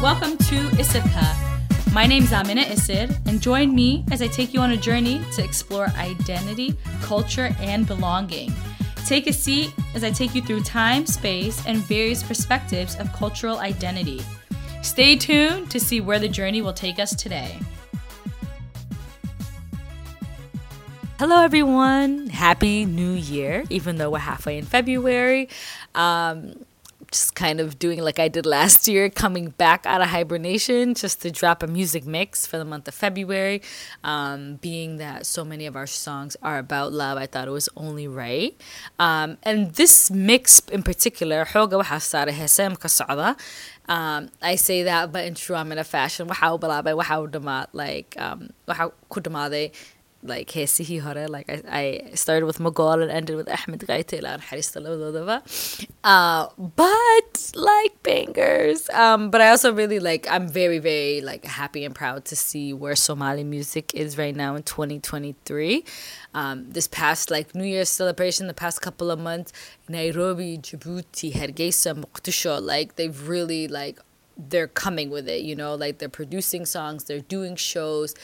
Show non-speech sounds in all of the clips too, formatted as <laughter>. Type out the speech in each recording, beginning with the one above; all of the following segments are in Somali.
Welcome to Issapka. My name is Amina Isid, and join me as I take you on a journey to explore identity, culture, and belonging. Take a seat as I take you through time, space, and various perspectives of cultural identity. Stay tuned to see where the journey will take us today. Hello, everyone. Happy New Year, even though we're halfway in February. Um, just kind of doing like I did last year, coming back out of hibernation just to drop a music mix for the month of February. Um, being that so many of our songs are about love, I thought it was only right. Um, and this mix in particular. Um, I say that, but in true I'm in a fashion. Like, um, like hore like I, I started with Magol and ended with Ahmed Gaite ilaa naxariista labadoodaba uh, but like bangers. Um, but I also really like I'm very very like happy and proud to see where Somali music is right now in 2023 um, this past like New Year's celebration the past couple of months Nairobi Djibouti Hargeisa Mogadishu like they've really like they're coming with it, you know, like they're producing songs, they're doing shows.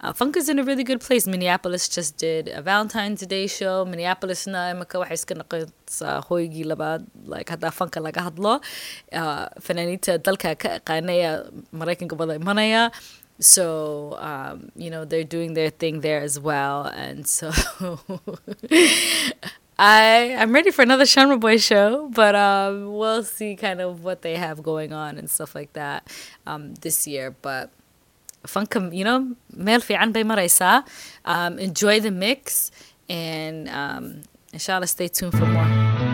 Uh, Funk is in a really good place. Minneapolis just did a Valentine's Day show. Minneapolis na imaka waxay iska noqon sa hoygii labaad like haddaa funka laga hadlo. Uh, fanaaniinta dalka ka aqaanaya Maraykanka wada imanaya. So, um, you know, they're doing their thing there as well. And so <laughs> I I'm ready for another Sharma Boy show, but um, we'll see kind of what they have going on and stuff like that um, this year. But funkum, you know, mel fi'an bay maraysa. Um, enjoy the mix, and um, inshallah, stay tuned for more.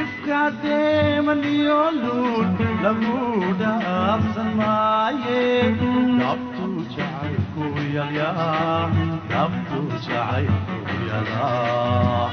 ifka deemaniyo luul lagu dhaafsan maaye dhabtu jacaylku yalyaa naftu jacaylku yalaa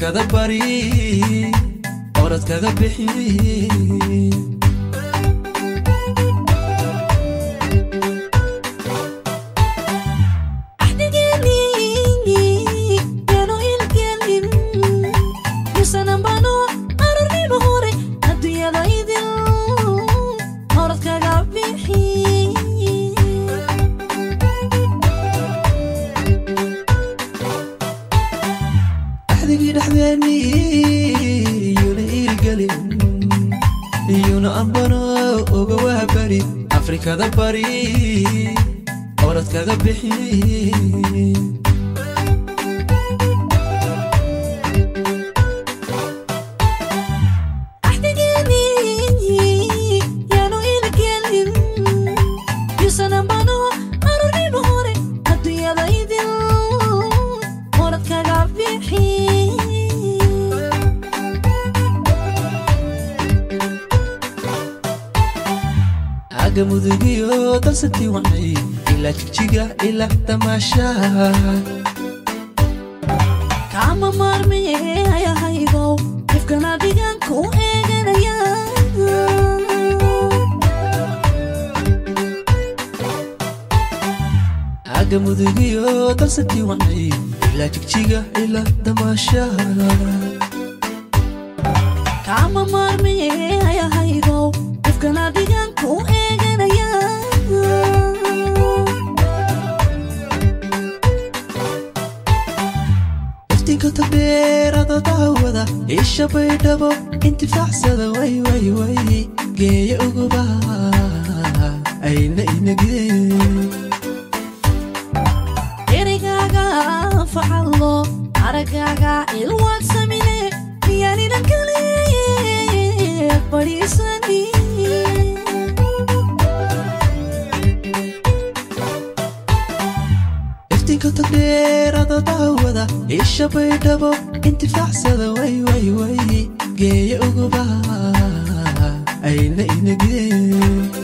afrikada bari orad kaga bixi damaashaha kama maarmaye ayahaygow ifkana dhigan ku eeganaya aga mudugiyo dalsantii wacay ilaa jigjiga ilaa damaashaha daawada isha baydhabo intifaacsada way way. Way geeya uguba ayna inagee erigaaga facallo aragaaga ilwaad samine miyaanina kaliye fadhiisani iftiinka tagdheerada daawada isha baydhabo intifaacsada way way way. Geeya uguba ayna inagee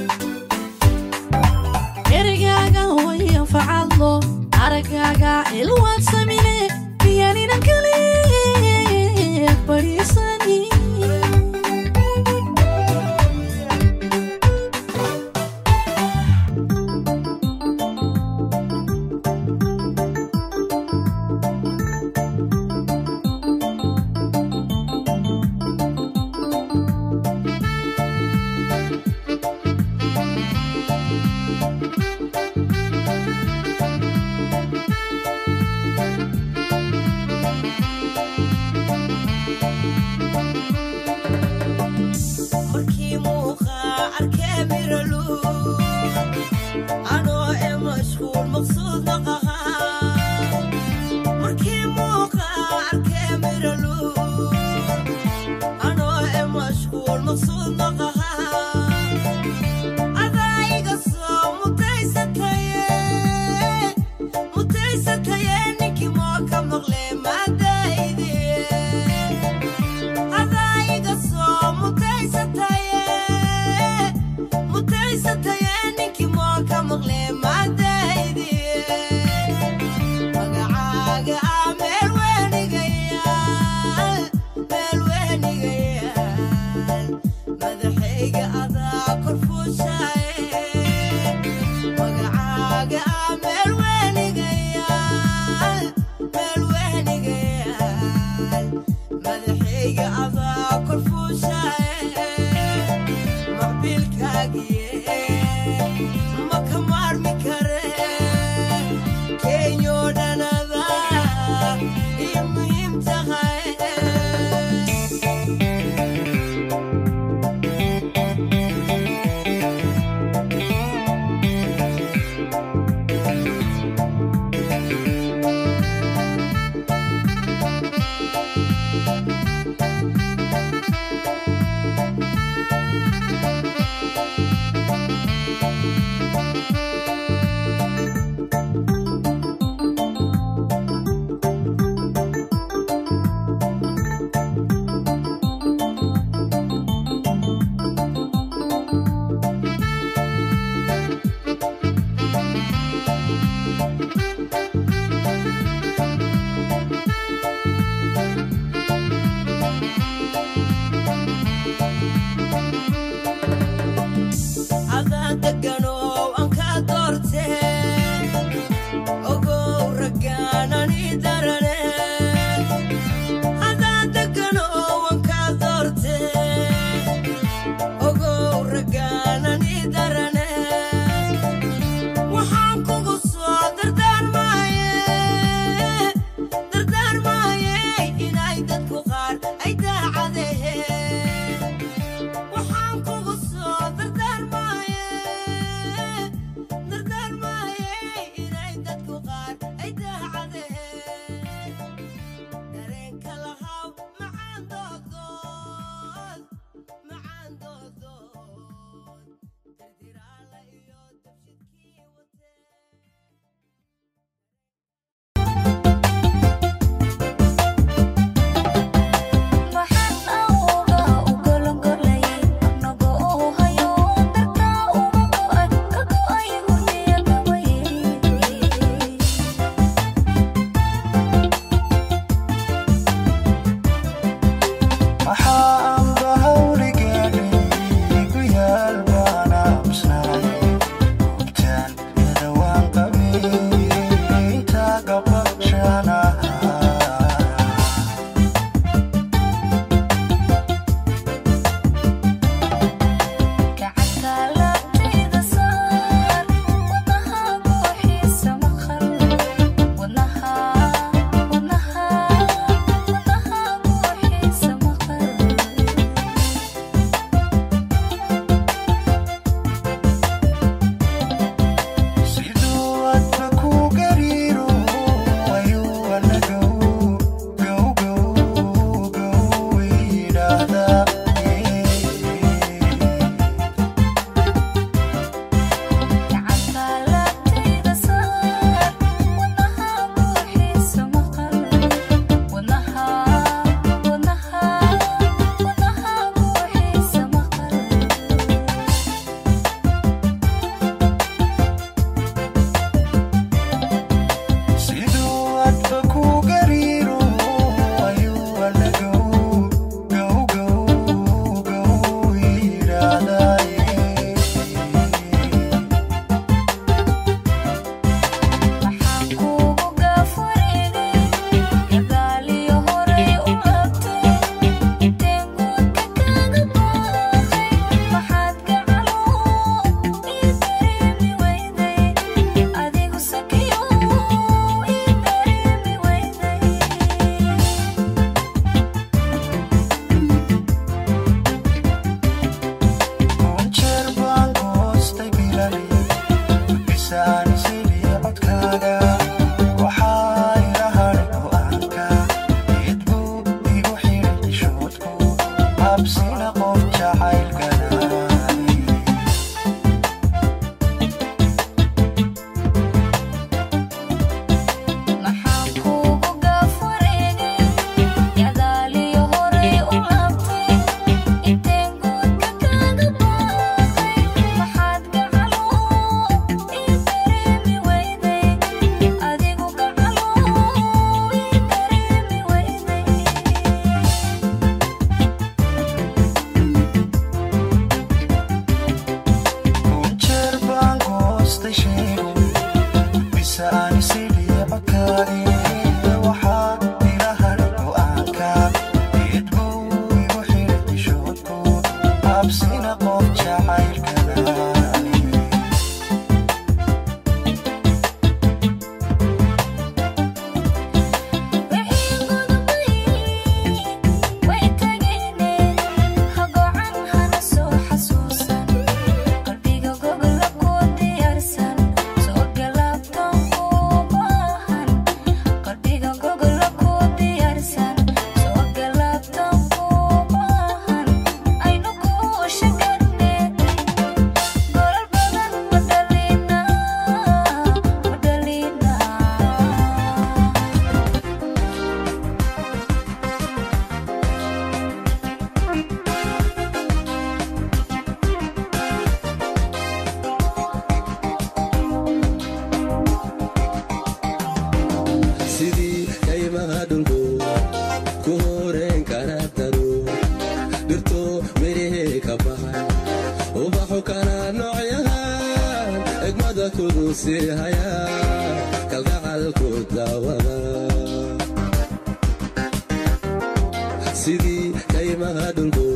sidii kaymaha dhulgo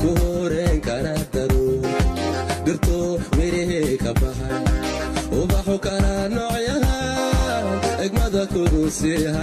ku horeen kana daro dhirto midhahee ka baxa ubaxu kala noocyaha egmada kudusiha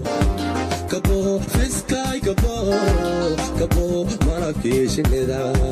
que se me da.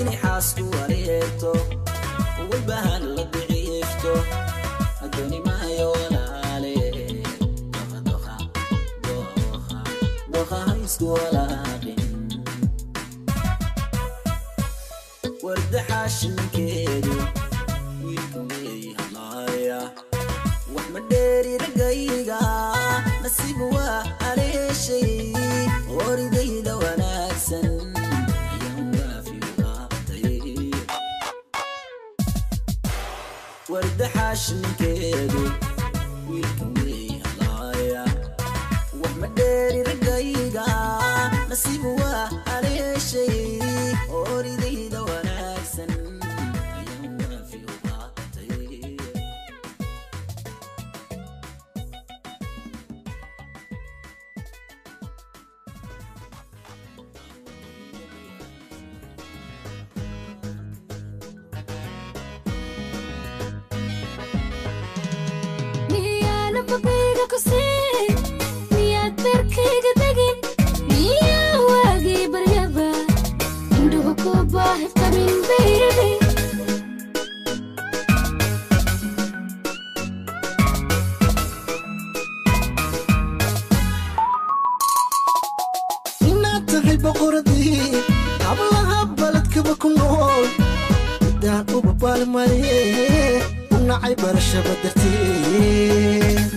Inixaasku wareegto المريه ونعي برشا بدرتي.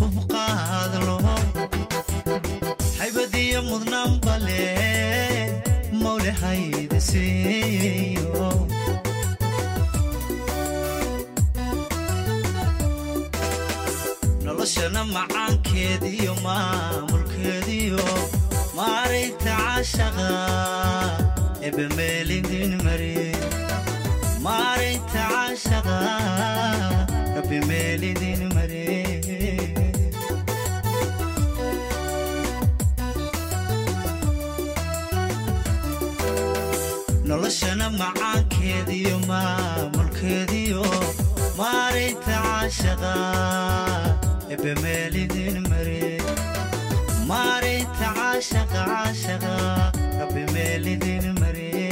hub qaadno xaybadiyo mudnaanbale mawle haydasiiyo noloshana macaankeediyo maamulkeediyo maarayta caashaqa ebameelidin mari maarayta caashaqa ebameelidin noloshana macaankeediyo maamulkeediyo maaraynta caashaqa ebemeelidin mare maaraynta caashaqa caashaqa ebemeelidin mare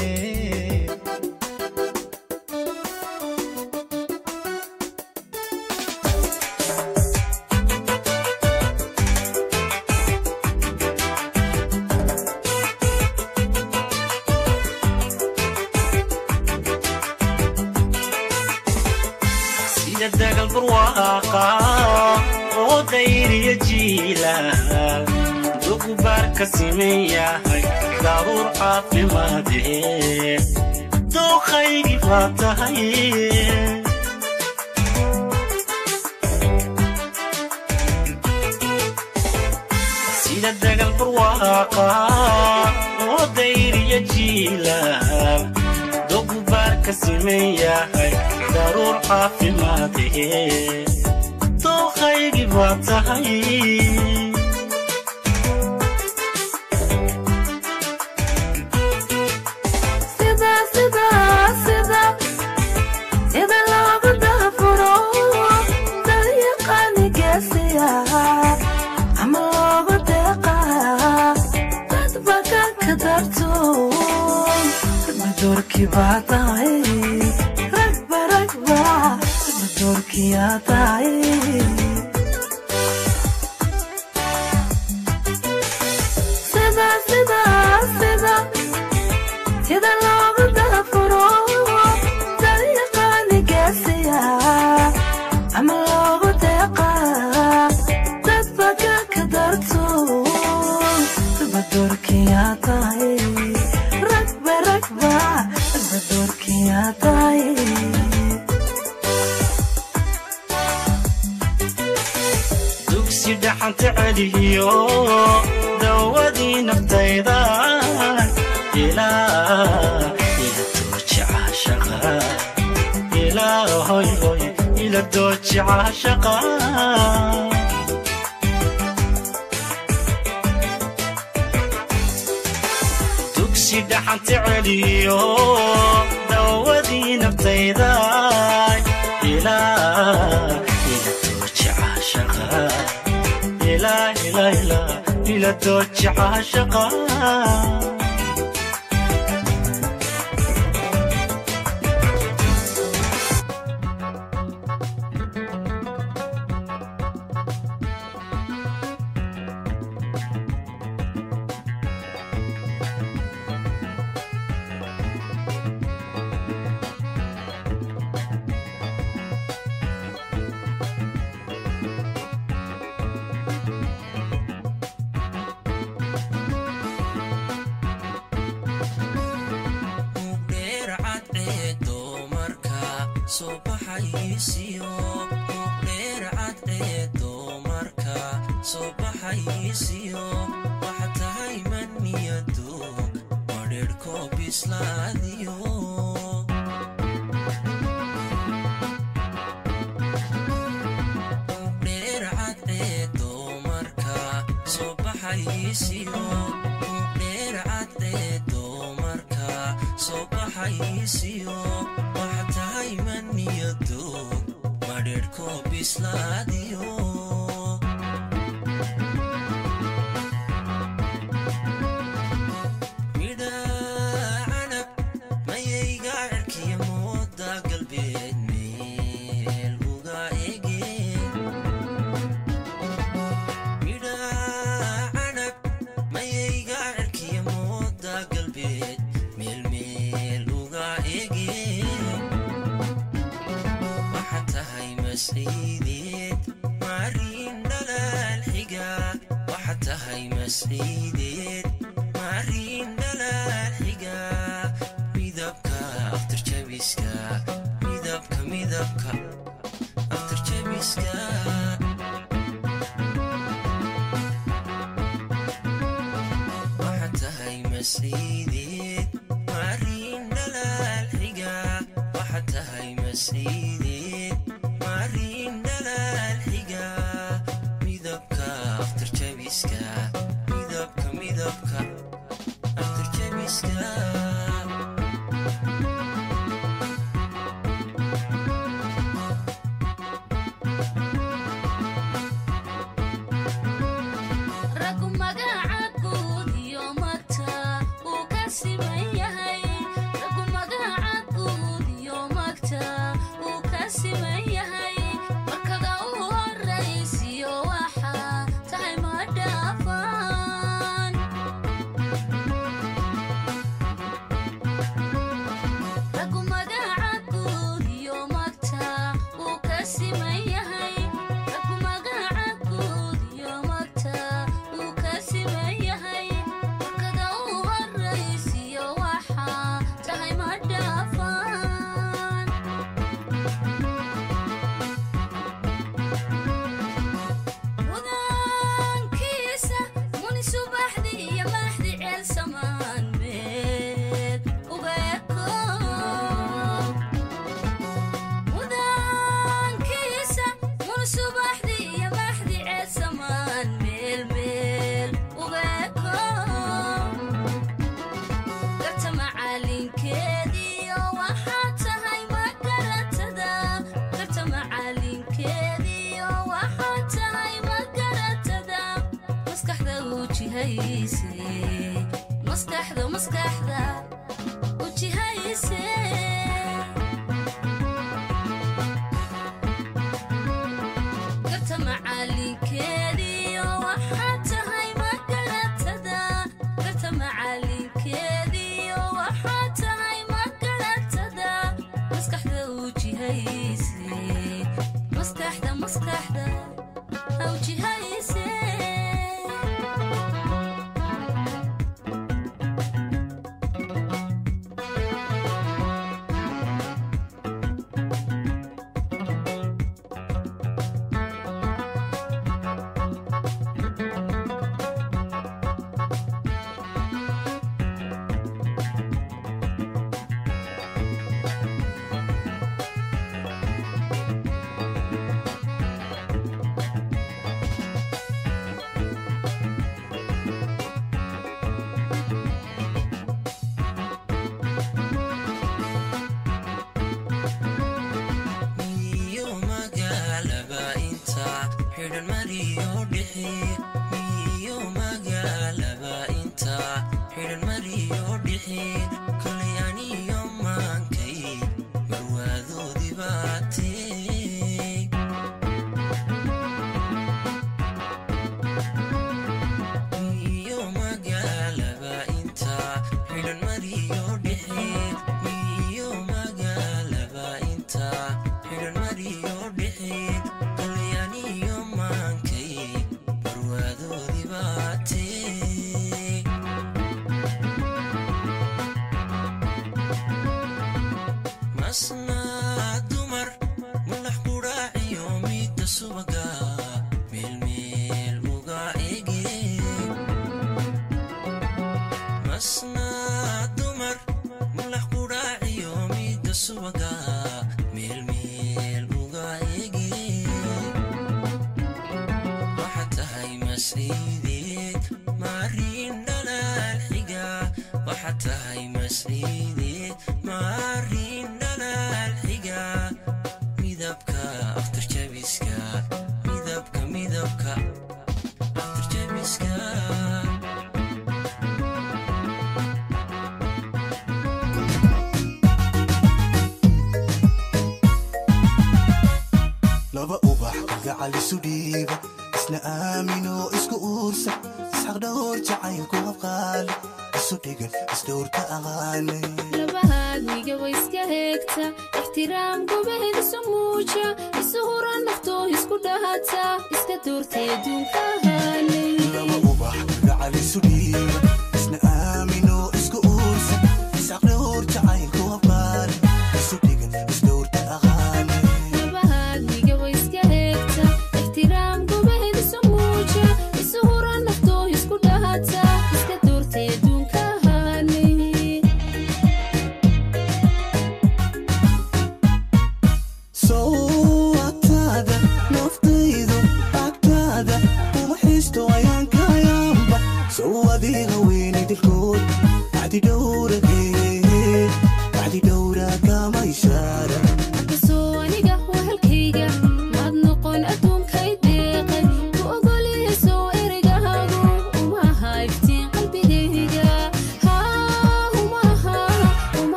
ka siman yahay daabuur caafimaade dooqaygi baa tahay sida dagal barwaaqa oo dayriya jiilaab dogubaar ka siman yahay daaruur caafimaade dooqaygi baa tahay बाताएँ रख बा रख बा किया ताएँ। هوي هوي إلى الدوج عاشقة تكسي دحنت عليو دوذي نبتيداي إلى إلى الدوج عاشقة إلى إلى إلى إلى الدوج عاشقة siiyo wax tahay ma bislaadiyo Subscribe.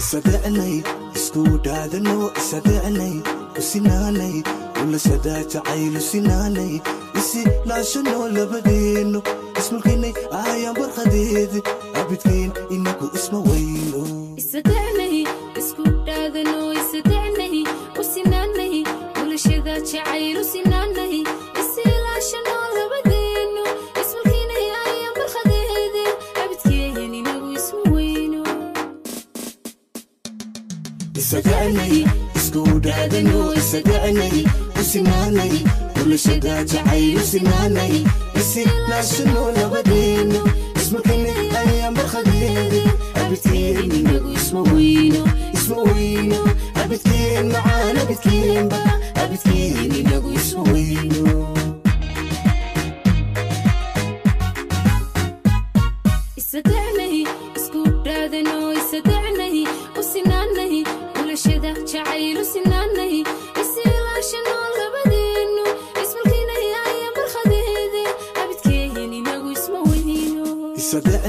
ഇസതല്ലേ ഇസ്കൂടാതല്ലോ ഇസതല്ലേ ഉസിനാലേ ولا سدأت عيل سناني. اسي لا شنو لبدينو اسم الكيني آه آيا برخديد أبتكين إنكو اسم وينو استدعني اسكو داذنو استدعني وسناني ولا شدات عيل سناني. aadanuu isa gacnadi usimaamadi bulshadaa jacayl usimaamadi isilaashanoo nabadeenno isma kamid ayaan barqadeeda abidkeeda ninagu isma weyno isma weyno abidkeen macaan abidkeenba abidkeeda ninagu isma weyno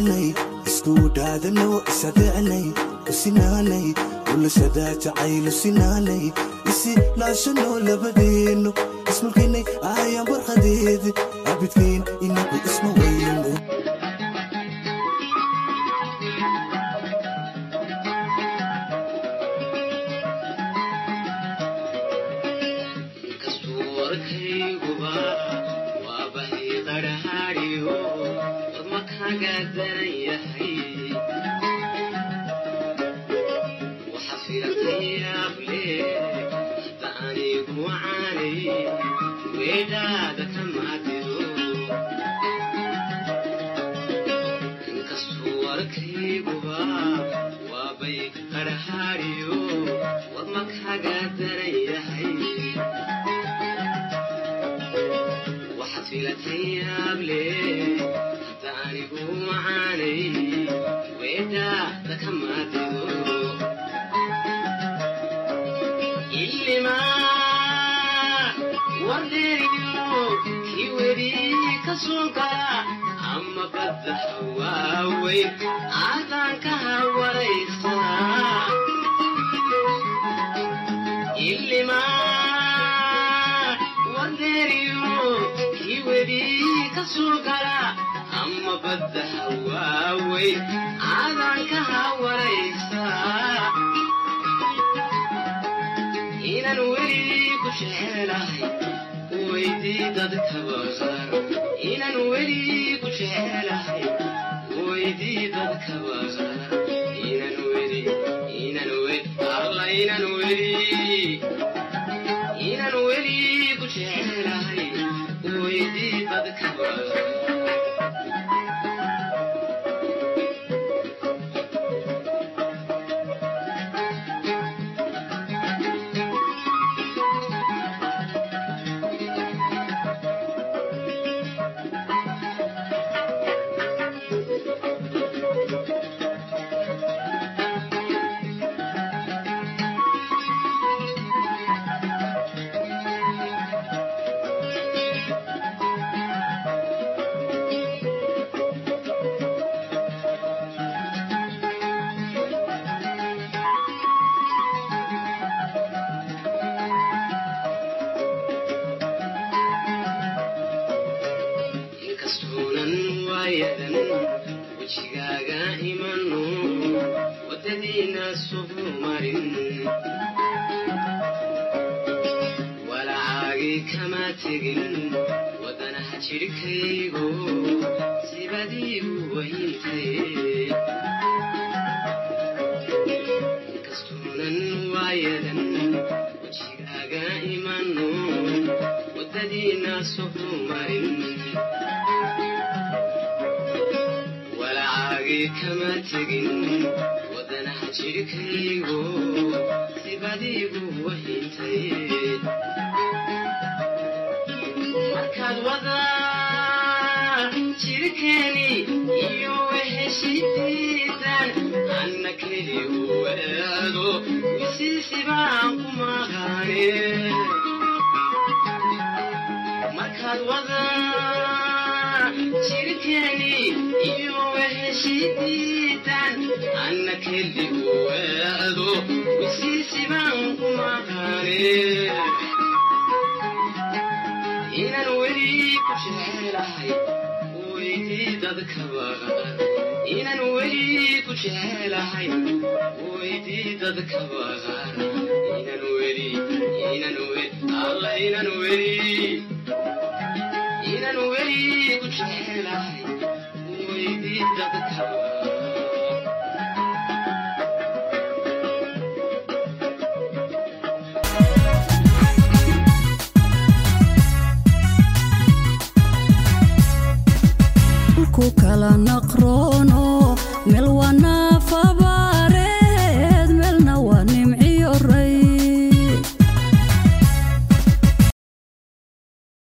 سدعني اسكود هذا اللو سدعني وسناني كل سدات تعيل سناني اسي لا شنو لبدينو اسمك اني أيام آه برخديد عبدكين إنك اسمه وينو dadka boosan inaan weli ku jecelahay weydii dadka boosan walacaagii kama tegin waddanaha jidhkaygo sibadiigu wahintay markaad wada jidhkeeni iyo weheshidiidan anna keli weado wisiisibaan ku maqaane markaad wada شركاني يوه شديدا عنك اللي قواده وسيسي بانكو مقاني إنا نوري كشيلاي ويدي دادك بغان إنا نوري كشيلاي ويدي دادك بغان إنا نوري إنا نوري الله إنا نوري igu ku kala naqroono meel wanafaba